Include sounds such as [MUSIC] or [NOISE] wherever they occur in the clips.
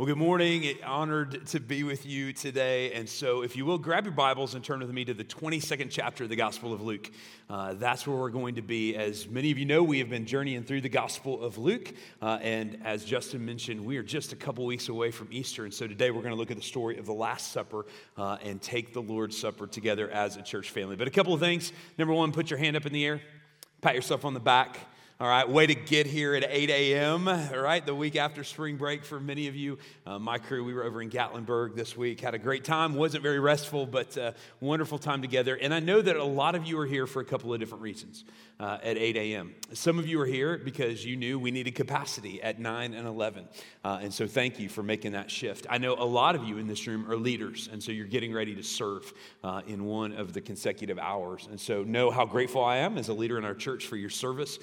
Well, good morning. Honored to be with you today. And so, if you will, grab your Bibles and turn with me to the 22nd chapter of the Gospel of Luke. Uh, that's where we're going to be. As many of you know, we have been journeying through the Gospel of Luke. Uh, and as Justin mentioned, we are just a couple weeks away from Easter. And so, today we're going to look at the story of the Last Supper uh, and take the Lord's Supper together as a church family. But a couple of things. Number one, put your hand up in the air, pat yourself on the back. All right, way to get here at 8 a.m., all right, the week after spring break for many of you. Uh, my crew, we were over in Gatlinburg this week, had a great time. Wasn't very restful, but uh, wonderful time together. And I know that a lot of you are here for a couple of different reasons uh, at 8 a.m. Some of you are here because you knew we needed capacity at 9 and 11. Uh, and so thank you for making that shift. I know a lot of you in this room are leaders, and so you're getting ready to serve uh, in one of the consecutive hours. And so know how grateful I am as a leader in our church for your service.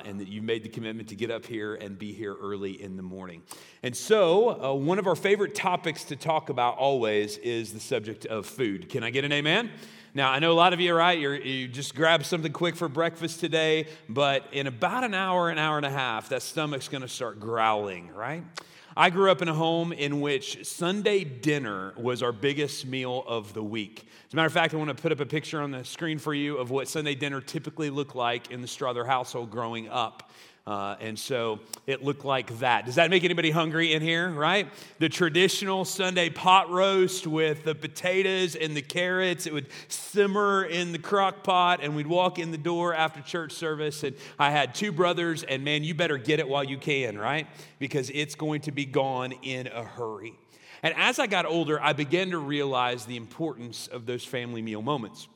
Uh, and that you've made the commitment to get up here and be here early in the morning. And so, uh, one of our favorite topics to talk about always is the subject of food. Can I get an amen? Now, I know a lot of you are right. You're, you just grab something quick for breakfast today, but in about an hour, an hour and a half, that stomach's going to start growling, right? I grew up in a home in which Sunday dinner was our biggest meal of the week. As a matter of fact, I want to put up a picture on the screen for you of what Sunday dinner typically looked like in the Strother household growing up. Uh, and so it looked like that. Does that make anybody hungry in here, right? The traditional Sunday pot roast with the potatoes and the carrots, it would simmer in the crock pot, and we'd walk in the door after church service. And I had two brothers, and man, you better get it while you can, right? Because it's going to be gone in a hurry. And as I got older, I began to realize the importance of those family meal moments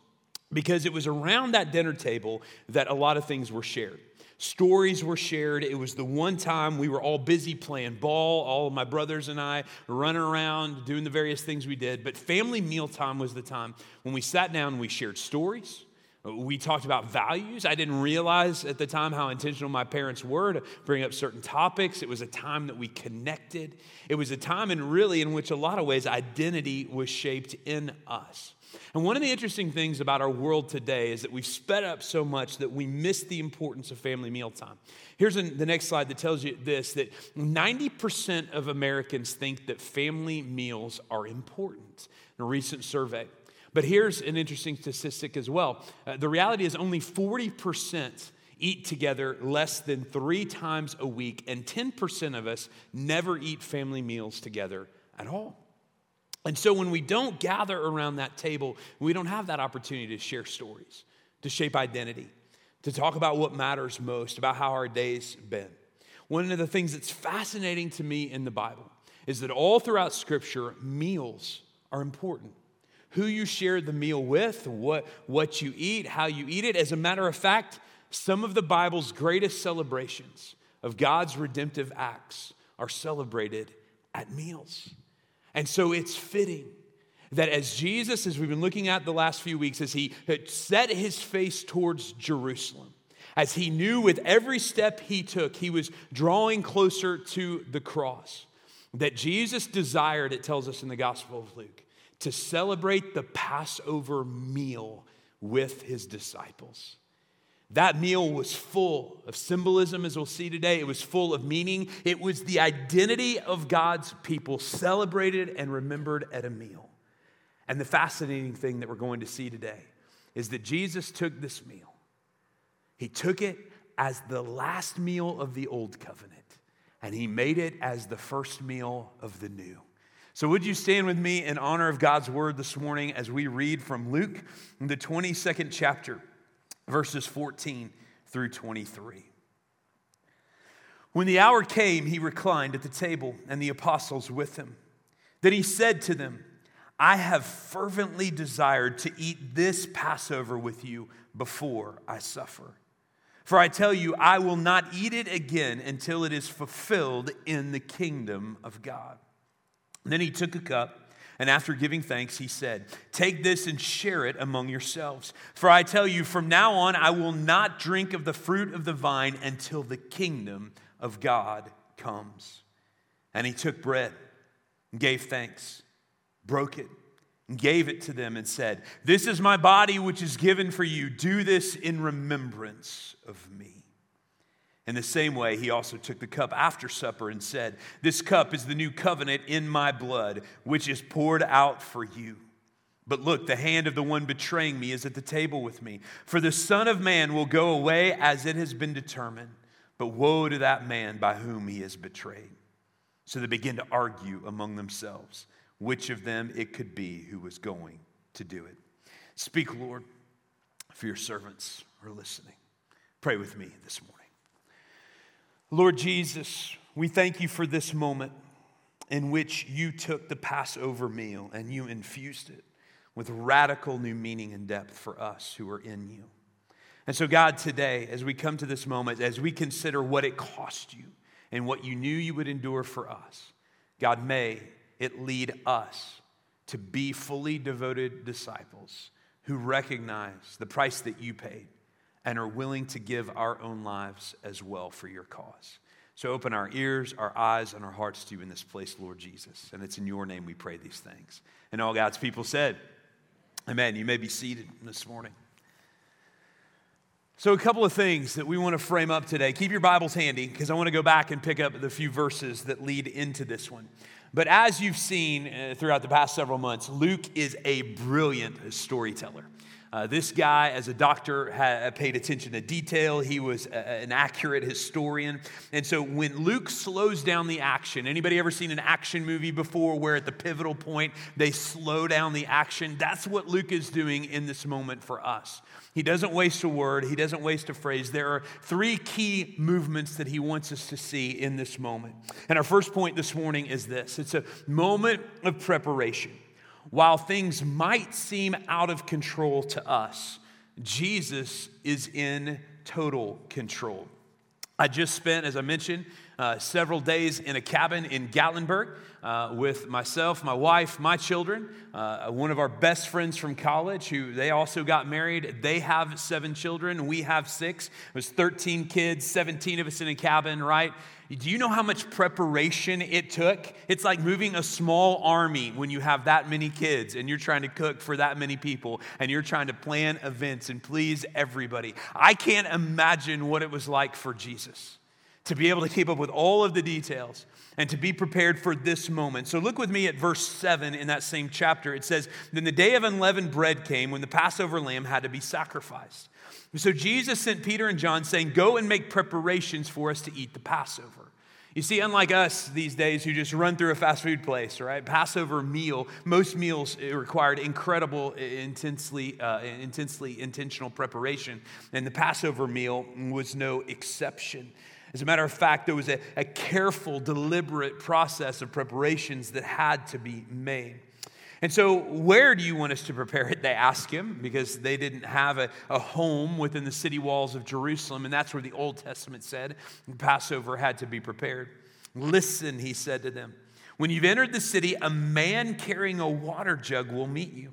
because it was around that dinner table that a lot of things were shared. Stories were shared. It was the one time we were all busy playing ball, all of my brothers and I running around doing the various things we did. But family mealtime was the time when we sat down and we shared stories. We talked about values. I didn't realize at the time how intentional my parents were to bring up certain topics. It was a time that we connected. It was a time, and really, in which a lot of ways identity was shaped in us. And one of the interesting things about our world today is that we've sped up so much that we miss the importance of family mealtime. Here's an, the next slide that tells you this that 90% of Americans think that family meals are important in a recent survey. But here's an interesting statistic as well uh, the reality is only 40% eat together less than three times a week, and 10% of us never eat family meals together at all. And so when we don't gather around that table, we don't have that opportunity to share stories, to shape identity, to talk about what matters most, about how our day's been. One of the things that's fascinating to me in the Bible is that all throughout Scripture, meals are important who you share the meal with, what, what you eat, how you eat it. As a matter of fact, some of the Bible's greatest celebrations of God's redemptive acts are celebrated at meals. And so it's fitting that as Jesus, as we've been looking at the last few weeks, as he had set his face towards Jerusalem, as he knew with every step he took, he was drawing closer to the cross, that Jesus desired, it tells us in the Gospel of Luke, to celebrate the Passover meal with his disciples. That meal was full of symbolism, as we'll see today. It was full of meaning. It was the identity of God's people celebrated and remembered at a meal. And the fascinating thing that we're going to see today is that Jesus took this meal, he took it as the last meal of the old covenant, and he made it as the first meal of the new. So, would you stand with me in honor of God's word this morning as we read from Luke, the 22nd chapter, verses 14 through 23? When the hour came, he reclined at the table and the apostles with him. Then he said to them, I have fervently desired to eat this Passover with you before I suffer. For I tell you, I will not eat it again until it is fulfilled in the kingdom of God. Then he took a cup. And after giving thanks, he said, Take this and share it among yourselves. For I tell you, from now on, I will not drink of the fruit of the vine until the kingdom of God comes. And he took bread and gave thanks, broke it, and gave it to them, and said, This is my body, which is given for you. Do this in remembrance of me. In the same way, he also took the cup after supper and said, This cup is the new covenant in my blood, which is poured out for you. But look, the hand of the one betraying me is at the table with me. For the Son of Man will go away as it has been determined, but woe to that man by whom he is betrayed. So they began to argue among themselves which of them it could be who was going to do it. Speak, Lord, for your servants are listening. Pray with me this morning. Lord Jesus, we thank you for this moment in which you took the Passover meal and you infused it with radical new meaning and depth for us who are in you. And so, God, today, as we come to this moment, as we consider what it cost you and what you knew you would endure for us, God, may it lead us to be fully devoted disciples who recognize the price that you paid and are willing to give our own lives as well for your cause. So open our ears, our eyes, and our hearts to you in this place, Lord Jesus. And it's in your name we pray these things. And all God's people said, Amen. You may be seated this morning. So, a couple of things that we want to frame up today. Keep your Bibles handy because I want to go back and pick up the few verses that lead into this one. But as you've seen uh, throughout the past several months, Luke is a brilliant storyteller. Uh, this guy, as a doctor, had paid attention to detail. He was a, an accurate historian. And so when Luke slows down the action, anybody ever seen an action movie before where at the pivotal point they slow down the action? That's what Luke is doing in this moment for us. He doesn't waste a word, he doesn't waste a phrase. There are three key movements that he wants us to see in this moment. And our first point this morning is this it's a moment of preparation while things might seem out of control to us, Jesus is in total control. I just spent, as I mentioned, uh, several days in a cabin in Gatlinburg uh, with myself, my wife, my children, uh, one of our best friends from college who they also got married. They have seven children. We have six. It was 13 kids, 17 of us in a cabin, right? Do you know how much preparation it took? It's like moving a small army when you have that many kids and you're trying to cook for that many people and you're trying to plan events and please everybody. I can't imagine what it was like for Jesus to be able to keep up with all of the details and to be prepared for this moment. So look with me at verse 7 in that same chapter. It says, Then the day of unleavened bread came when the Passover lamb had to be sacrificed. So Jesus sent Peter and John saying, Go and make preparations for us to eat the Passover. You see, unlike us these days who just run through a fast food place, right? Passover meal, most meals required incredible, intensely, uh, intensely intentional preparation, and the Passover meal was no exception. As a matter of fact, there was a, a careful, deliberate process of preparations that had to be made. And so, where do you want us to prepare it? They ask him because they didn't have a, a home within the city walls of Jerusalem. And that's where the Old Testament said Passover had to be prepared. Listen, he said to them. When you've entered the city, a man carrying a water jug will meet you.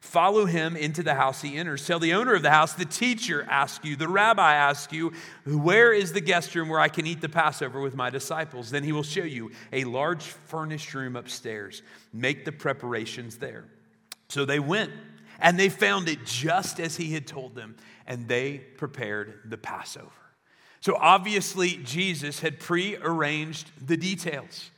Follow him into the house he enters. Tell the owner of the house, the teacher asks you, the rabbi asks you, Where is the guest room where I can eat the Passover with my disciples? Then he will show you a large furnished room upstairs. Make the preparations there. So they went, and they found it just as he had told them, and they prepared the Passover. So obviously, Jesus had prearranged the details.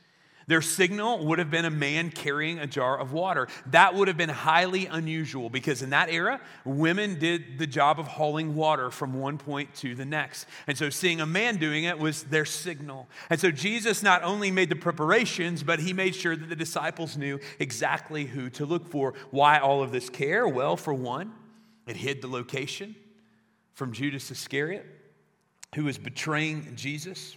Their signal would have been a man carrying a jar of water. That would have been highly unusual because in that era, women did the job of hauling water from one point to the next. And so seeing a man doing it was their signal. And so Jesus not only made the preparations, but he made sure that the disciples knew exactly who to look for. Why all of this care? Well, for one, it hid the location from Judas Iscariot, who was betraying Jesus.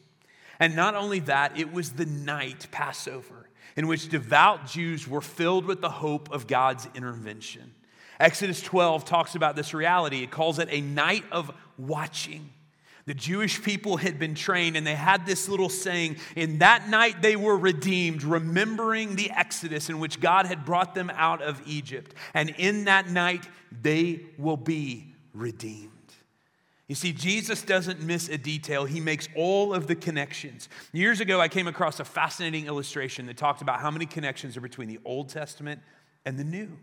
And not only that, it was the night, Passover, in which devout Jews were filled with the hope of God's intervention. Exodus 12 talks about this reality. It calls it a night of watching. The Jewish people had been trained, and they had this little saying in that night they were redeemed, remembering the Exodus in which God had brought them out of Egypt. And in that night they will be redeemed. You see, Jesus doesn't miss a detail, he makes all of the connections. Years ago, I came across a fascinating illustration that talked about how many connections are between the Old Testament and the New.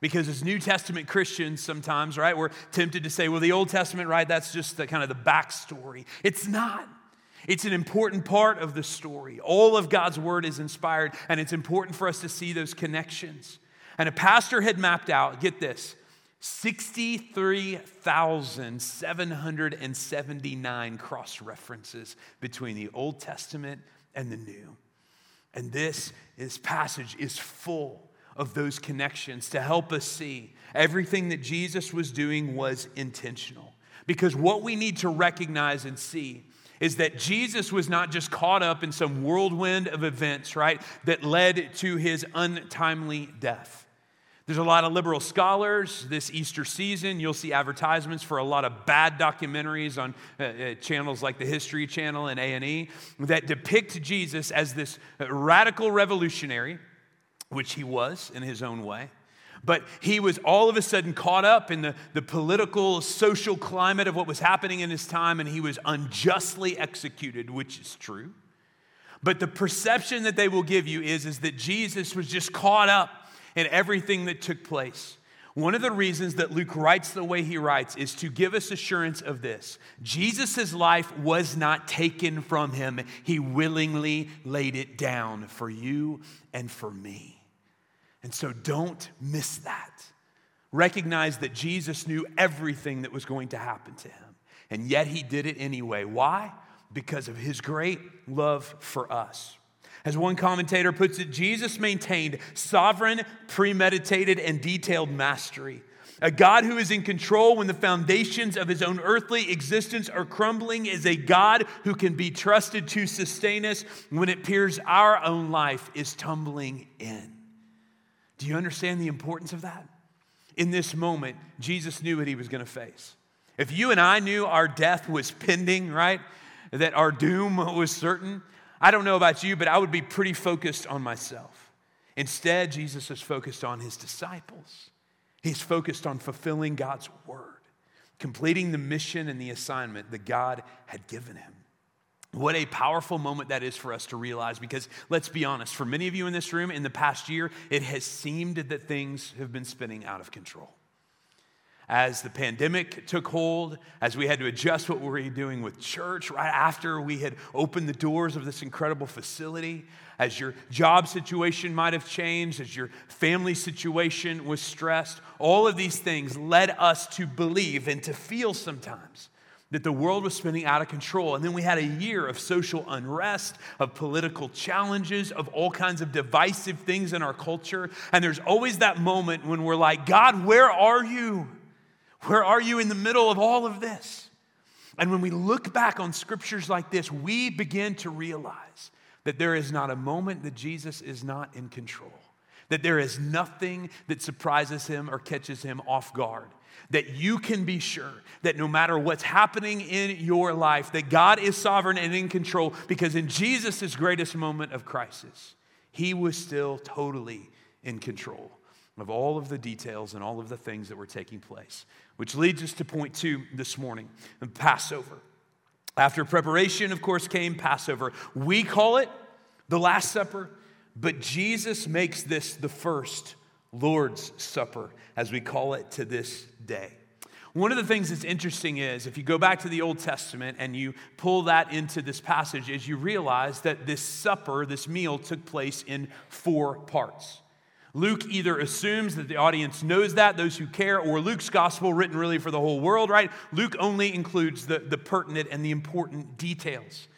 Because as New Testament Christians, sometimes, right, we're tempted to say, well, the Old Testament, right, that's just the kind of the backstory. It's not. It's an important part of the story. All of God's word is inspired, and it's important for us to see those connections. And a pastor had mapped out, get this, 63,779 cross references between the Old Testament and the New. And this, this passage is full of those connections to help us see everything that Jesus was doing was intentional. Because what we need to recognize and see is that Jesus was not just caught up in some whirlwind of events, right, that led to his untimely death. There's a lot of liberal scholars this Easter season. You'll see advertisements for a lot of bad documentaries on uh, uh, channels like the History Channel and A&E that depict Jesus as this radical revolutionary, which he was in his own way. But he was all of a sudden caught up in the, the political, social climate of what was happening in his time, and he was unjustly executed, which is true. But the perception that they will give you is, is that Jesus was just caught up in everything that took place. One of the reasons that Luke writes the way he writes is to give us assurance of this Jesus' life was not taken from him, he willingly laid it down for you and for me. And so don't miss that. Recognize that Jesus knew everything that was going to happen to him, and yet he did it anyway. Why? Because of his great love for us. As one commentator puts it, Jesus maintained sovereign, premeditated, and detailed mastery. A God who is in control when the foundations of his own earthly existence are crumbling is a God who can be trusted to sustain us when it appears our own life is tumbling in. Do you understand the importance of that? In this moment, Jesus knew what he was going to face. If you and I knew our death was pending, right? That our doom was certain, I don't know about you, but I would be pretty focused on myself. Instead, Jesus is focused on his disciples. He's focused on fulfilling God's word, completing the mission and the assignment that God had given him. What a powerful moment that is for us to realize because let's be honest, for many of you in this room in the past year, it has seemed that things have been spinning out of control. As the pandemic took hold, as we had to adjust what we were doing with church right after we had opened the doors of this incredible facility, as your job situation might have changed, as your family situation was stressed, all of these things led us to believe and to feel sometimes that the world was spinning out of control. And then we had a year of social unrest, of political challenges, of all kinds of divisive things in our culture. And there's always that moment when we're like, God, where are you? Where are you in the middle of all of this? And when we look back on scriptures like this, we begin to realize that there is not a moment that Jesus is not in control, that there is nothing that surprises him or catches him off guard that you can be sure that no matter what's happening in your life, that God is sovereign and in control because in Jesus' greatest moment of crisis, he was still totally in control of all of the details and all of the things that were taking place. Which leads us to point two this morning Passover. After preparation, of course, came Passover. We call it the Last Supper, but Jesus makes this the first Lord's Supper, as we call it to this day. One of the things that's interesting is if you go back to the Old Testament and you pull that into this passage, is you realize that this supper, this meal, took place in four parts. Luke either assumes that the audience knows that, those who care, or Luke's gospel, written really for the whole world, right? Luke only includes the, the pertinent and the important details.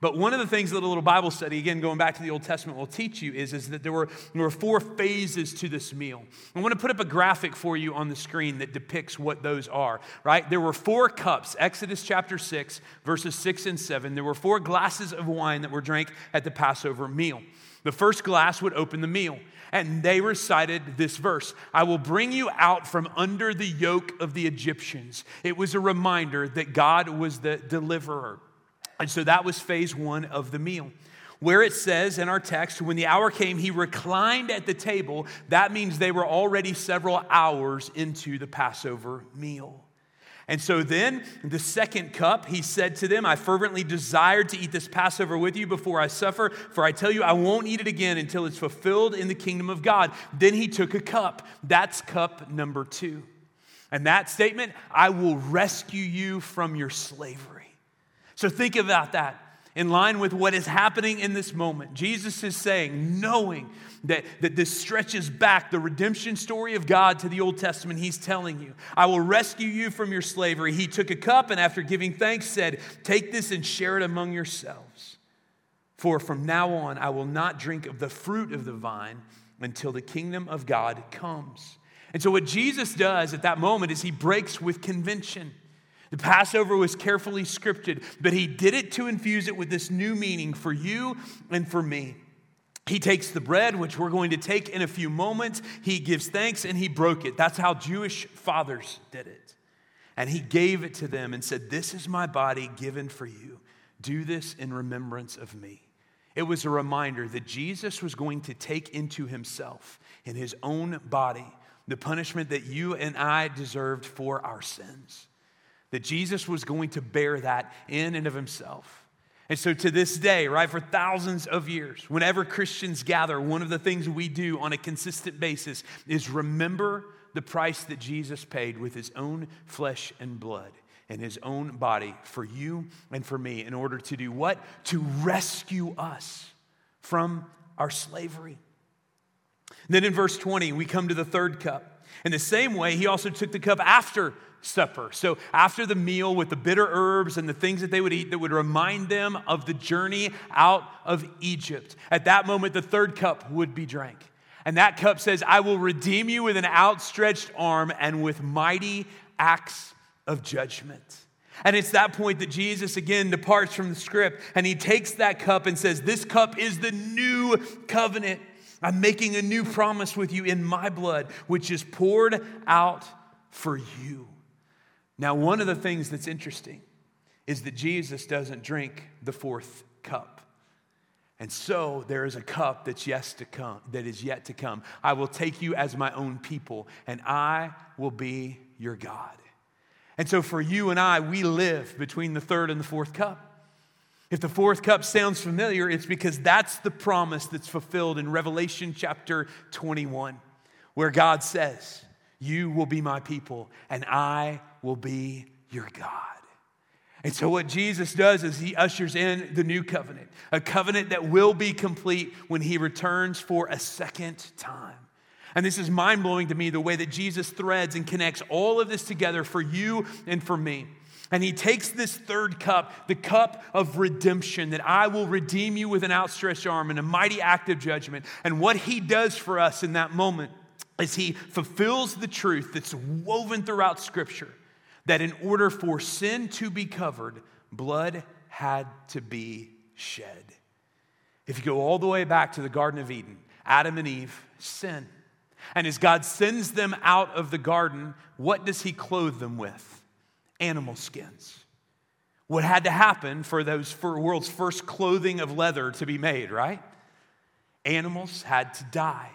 But one of the things that a little Bible study, again, going back to the Old Testament, will teach you is, is that there were, there were four phases to this meal. I want to put up a graphic for you on the screen that depicts what those are, right? There were four cups, Exodus chapter 6, verses 6 and 7. There were four glasses of wine that were drank at the Passover meal. The first glass would open the meal, and they recited this verse I will bring you out from under the yoke of the Egyptians. It was a reminder that God was the deliverer. And so that was phase one of the meal. Where it says in our text, when the hour came, he reclined at the table, that means they were already several hours into the Passover meal. And so then, the second cup, he said to them, I fervently desired to eat this Passover with you before I suffer, for I tell you, I won't eat it again until it's fulfilled in the kingdom of God. Then he took a cup. That's cup number two. And that statement, I will rescue you from your slavery. So think about that. in line with what is happening in this moment. Jesus is saying, knowing that, that this stretches back the redemption story of God to the Old Testament, He's telling you, I will rescue you from your slavery. He took a cup and after giving thanks said, Take this and share it among yourselves. For from now on, I will not drink of the fruit of the vine until the kingdom of God comes. And so, what Jesus does at that moment is he breaks with convention. The Passover was carefully scripted, but he did it to infuse it with this new meaning for you and for me. He takes the bread, which we're going to take in a few moments, he gives thanks and he broke it. That's how Jewish fathers did it. And he gave it to them and said, This is my body given for you. Do this in remembrance of me. It was a reminder that Jesus was going to take into himself, in his own body, the punishment that you and I deserved for our sins that Jesus was going to bear that in and of himself. And so to this day, right, for thousands of years, whenever Christians gather, one of the things we do on a consistent basis is remember the price that Jesus paid with his own flesh and blood and his own body for you and for me in order to do what? To rescue us from our slavery. Then in verse 20, we come to the third cup. In the same way, he also took the cup after supper. So, after the meal with the bitter herbs and the things that they would eat that would remind them of the journey out of Egypt, at that moment, the third cup would be drank. And that cup says, I will redeem you with an outstretched arm and with mighty acts of judgment. And it's that point that Jesus again departs from the script and he takes that cup and says, This cup is the new covenant. I'm making a new promise with you in my blood, which is poured out for you. Now, one of the things that's interesting is that Jesus doesn't drink the fourth cup. And so there is a cup that's yet to come, that is yet to come. I will take you as my own people, and I will be your God. And so for you and I, we live between the third and the fourth cup. If the fourth cup sounds familiar, it's because that's the promise that's fulfilled in Revelation chapter 21, where God says, You will be my people, and I will be your God. And so, what Jesus does is he ushers in the new covenant, a covenant that will be complete when he returns for a second time. And this is mind blowing to me the way that Jesus threads and connects all of this together for you and for me. And he takes this third cup, the cup of redemption, that I will redeem you with an outstretched arm and a mighty act of judgment. And what he does for us in that moment is he fulfills the truth that's woven throughout Scripture that in order for sin to be covered, blood had to be shed. If you go all the way back to the Garden of Eden, Adam and Eve sin. And as God sends them out of the garden, what does He clothe them with? Animal skins. What had to happen for those for world's first clothing of leather to be made, right? Animals had to die.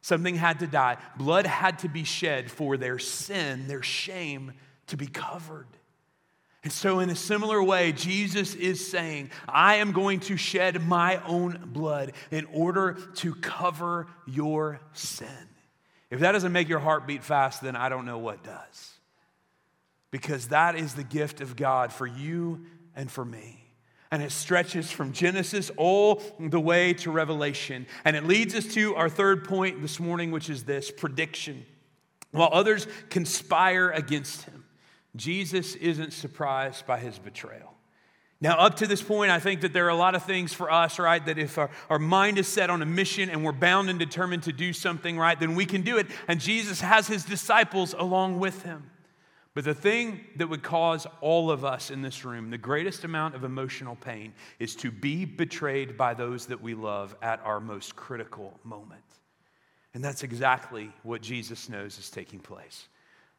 Something had to die. Blood had to be shed for their sin, their shame to be covered. And so, in a similar way, Jesus is saying, I am going to shed my own blood in order to cover your sin. If that doesn't make your heart beat fast, then I don't know what does. Because that is the gift of God for you and for me. And it stretches from Genesis all the way to Revelation. And it leads us to our third point this morning, which is this prediction. While others conspire against him, Jesus isn't surprised by his betrayal. Now, up to this point, I think that there are a lot of things for us, right? That if our, our mind is set on a mission and we're bound and determined to do something, right, then we can do it. And Jesus has his disciples along with him. But the thing that would cause all of us in this room the greatest amount of emotional pain is to be betrayed by those that we love at our most critical moment. And that's exactly what Jesus knows is taking place.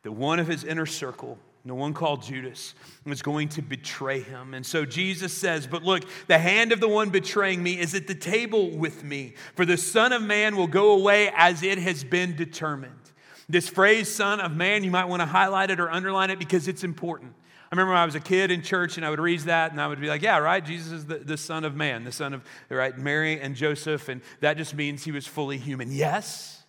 That one of his inner circle the one called Judas was going to betray him. And so Jesus says, But look, the hand of the one betraying me is at the table with me, for the Son of Man will go away as it has been determined. This phrase, Son of Man, you might want to highlight it or underline it because it's important. I remember when I was a kid in church and I would read that and I would be like, yeah, right, Jesus is the, the Son of Man, the Son of, right, Mary and Joseph, and that just means he was fully human. Yes,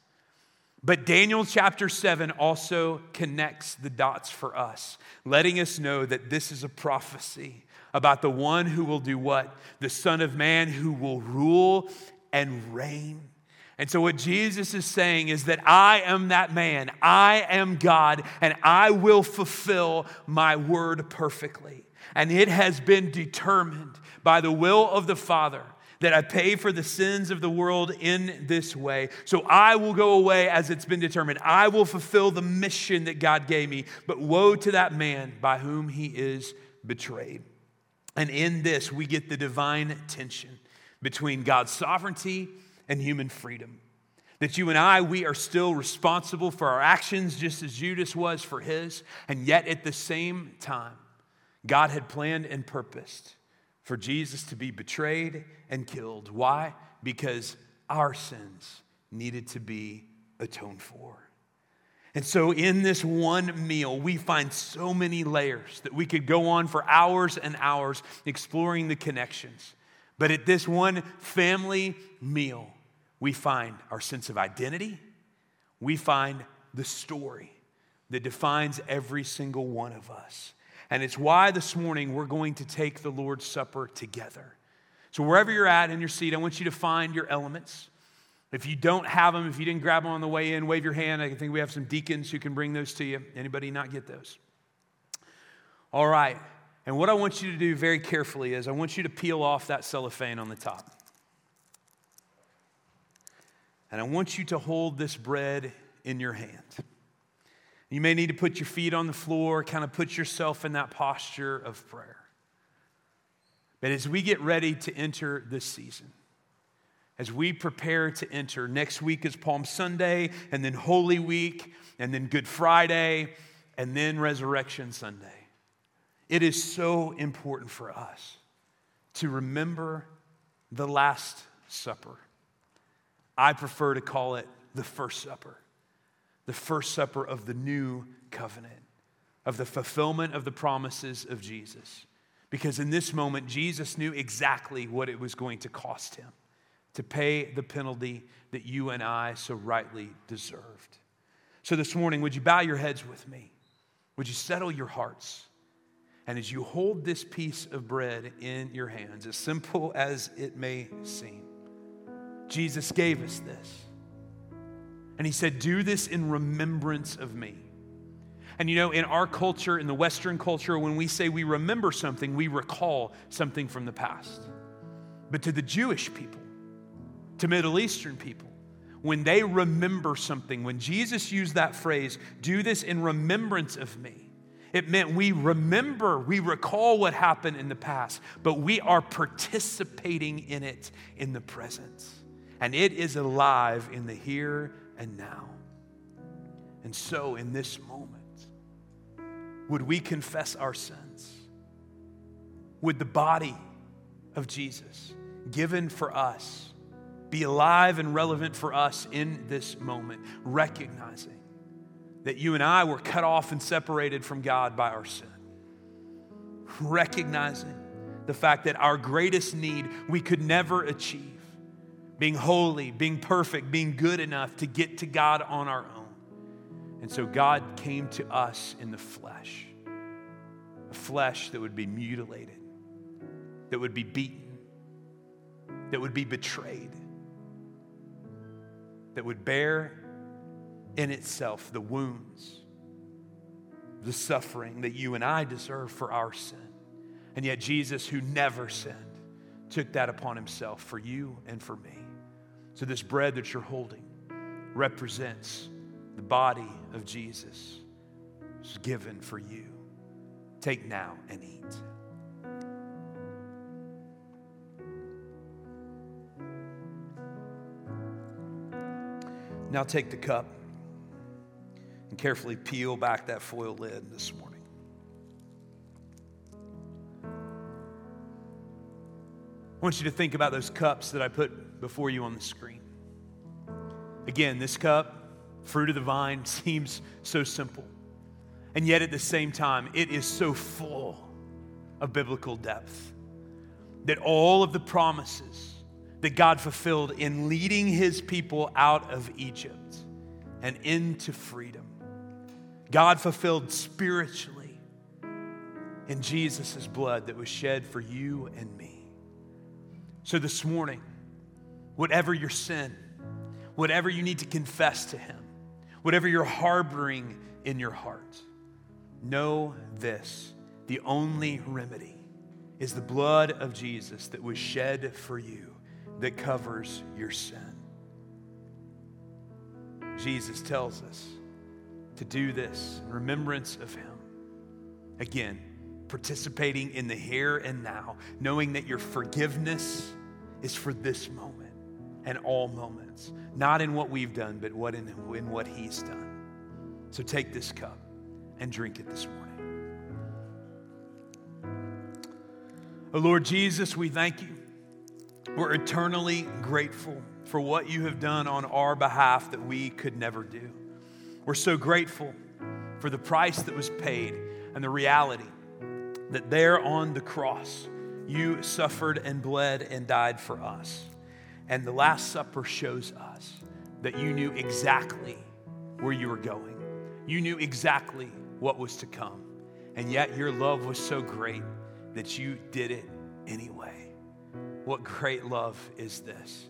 But Daniel chapter 7 also connects the dots for us, letting us know that this is a prophecy about the one who will do what? The Son of Man who will rule and reign. And so, what Jesus is saying is that I am that man, I am God, and I will fulfill my word perfectly. And it has been determined by the will of the Father that I pay for the sins of the world in this way. So I will go away as it's been determined. I will fulfill the mission that God gave me. But woe to that man by whom he is betrayed. And in this, we get the divine tension between God's sovereignty and human freedom. That you and I, we are still responsible for our actions just as Judas was for his. And yet at the same time, God had planned and purposed for Jesus to be betrayed and killed. Why? Because our sins needed to be atoned for. And so, in this one meal, we find so many layers that we could go on for hours and hours exploring the connections. But at this one family meal, we find our sense of identity, we find the story that defines every single one of us. And it's why this morning we're going to take the Lord's Supper together. So, wherever you're at in your seat, I want you to find your elements. If you don't have them, if you didn't grab them on the way in, wave your hand. I think we have some deacons who can bring those to you. Anybody not get those? All right. And what I want you to do very carefully is I want you to peel off that cellophane on the top. And I want you to hold this bread in your hand. You may need to put your feet on the floor, kind of put yourself in that posture of prayer. But as we get ready to enter this season, as we prepare to enter, next week is Palm Sunday, and then Holy Week, and then Good Friday, and then Resurrection Sunday. It is so important for us to remember the Last Supper. I prefer to call it the First Supper the first supper of the new covenant, of the fulfillment of the promises of Jesus. Because in this moment, Jesus knew exactly what it was going to cost him to pay the penalty that you and I so rightly deserved. So this morning, would you bow your heads with me? Would you settle your hearts? And as you hold this piece of bread in your hands, as simple as it may seem, Jesus gave us this and he said, Do this in remembrance of me. And you know, in our culture, in the Western culture, when we say we remember something, we recall something from the past. But to the Jewish people, to Middle Eastern people, when they remember something, when Jesus used that phrase, do this in remembrance of me, it meant we remember, we recall what happened in the past, but we are participating in it in the present. And it is alive in the here and now. And so, in this moment, would we confess our sins? Would the body of Jesus, given for us, be alive and relevant for us in this moment, recognizing that you and I were cut off and separated from God by our sin? Recognizing the fact that our greatest need we could never achieve being holy, being perfect, being good enough to get to God on our own. And so God came to us in the flesh, a flesh that would be mutilated, that would be beaten, that would be betrayed, that would bear in itself the wounds, the suffering that you and I deserve for our sin. And yet, Jesus, who never sinned, took that upon himself for you and for me. So, this bread that you're holding represents the body of Jesus. It's given for you. Take now and eat. Now, take the cup and carefully peel back that foil lid this morning. Want you to think about those cups that I put before you on the screen. Again, this cup, fruit of the vine, [LAUGHS] seems so simple. And yet at the same time, it is so full of biblical depth that all of the promises that God fulfilled in leading his people out of Egypt and into freedom. God fulfilled spiritually in Jesus' blood that was shed for you and me. So this morning, whatever your sin, whatever you need to confess to Him, whatever you're harboring in your heart, know this the only remedy is the blood of Jesus that was shed for you that covers your sin. Jesus tells us to do this in remembrance of Him. Again, participating in the here and now, knowing that your forgiveness is for this moment and all moments, not in what we've done, but what in, in what He's done. So take this cup and drink it this morning. Oh Lord Jesus, we thank you. We're eternally grateful for what you have done on our behalf that we could never do. We're so grateful for the price that was paid and the reality that there on the cross, you suffered and bled and died for us. And the Last Supper shows us that you knew exactly where you were going, you knew exactly what was to come. And yet your love was so great that you did it anyway. What great love is this?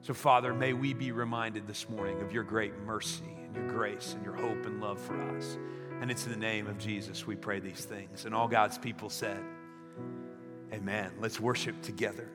So, Father, may we be reminded this morning of your great mercy and your grace and your hope and love for us. And it's in the name of Jesus we pray these things. And all God's people said, Amen. Let's worship together.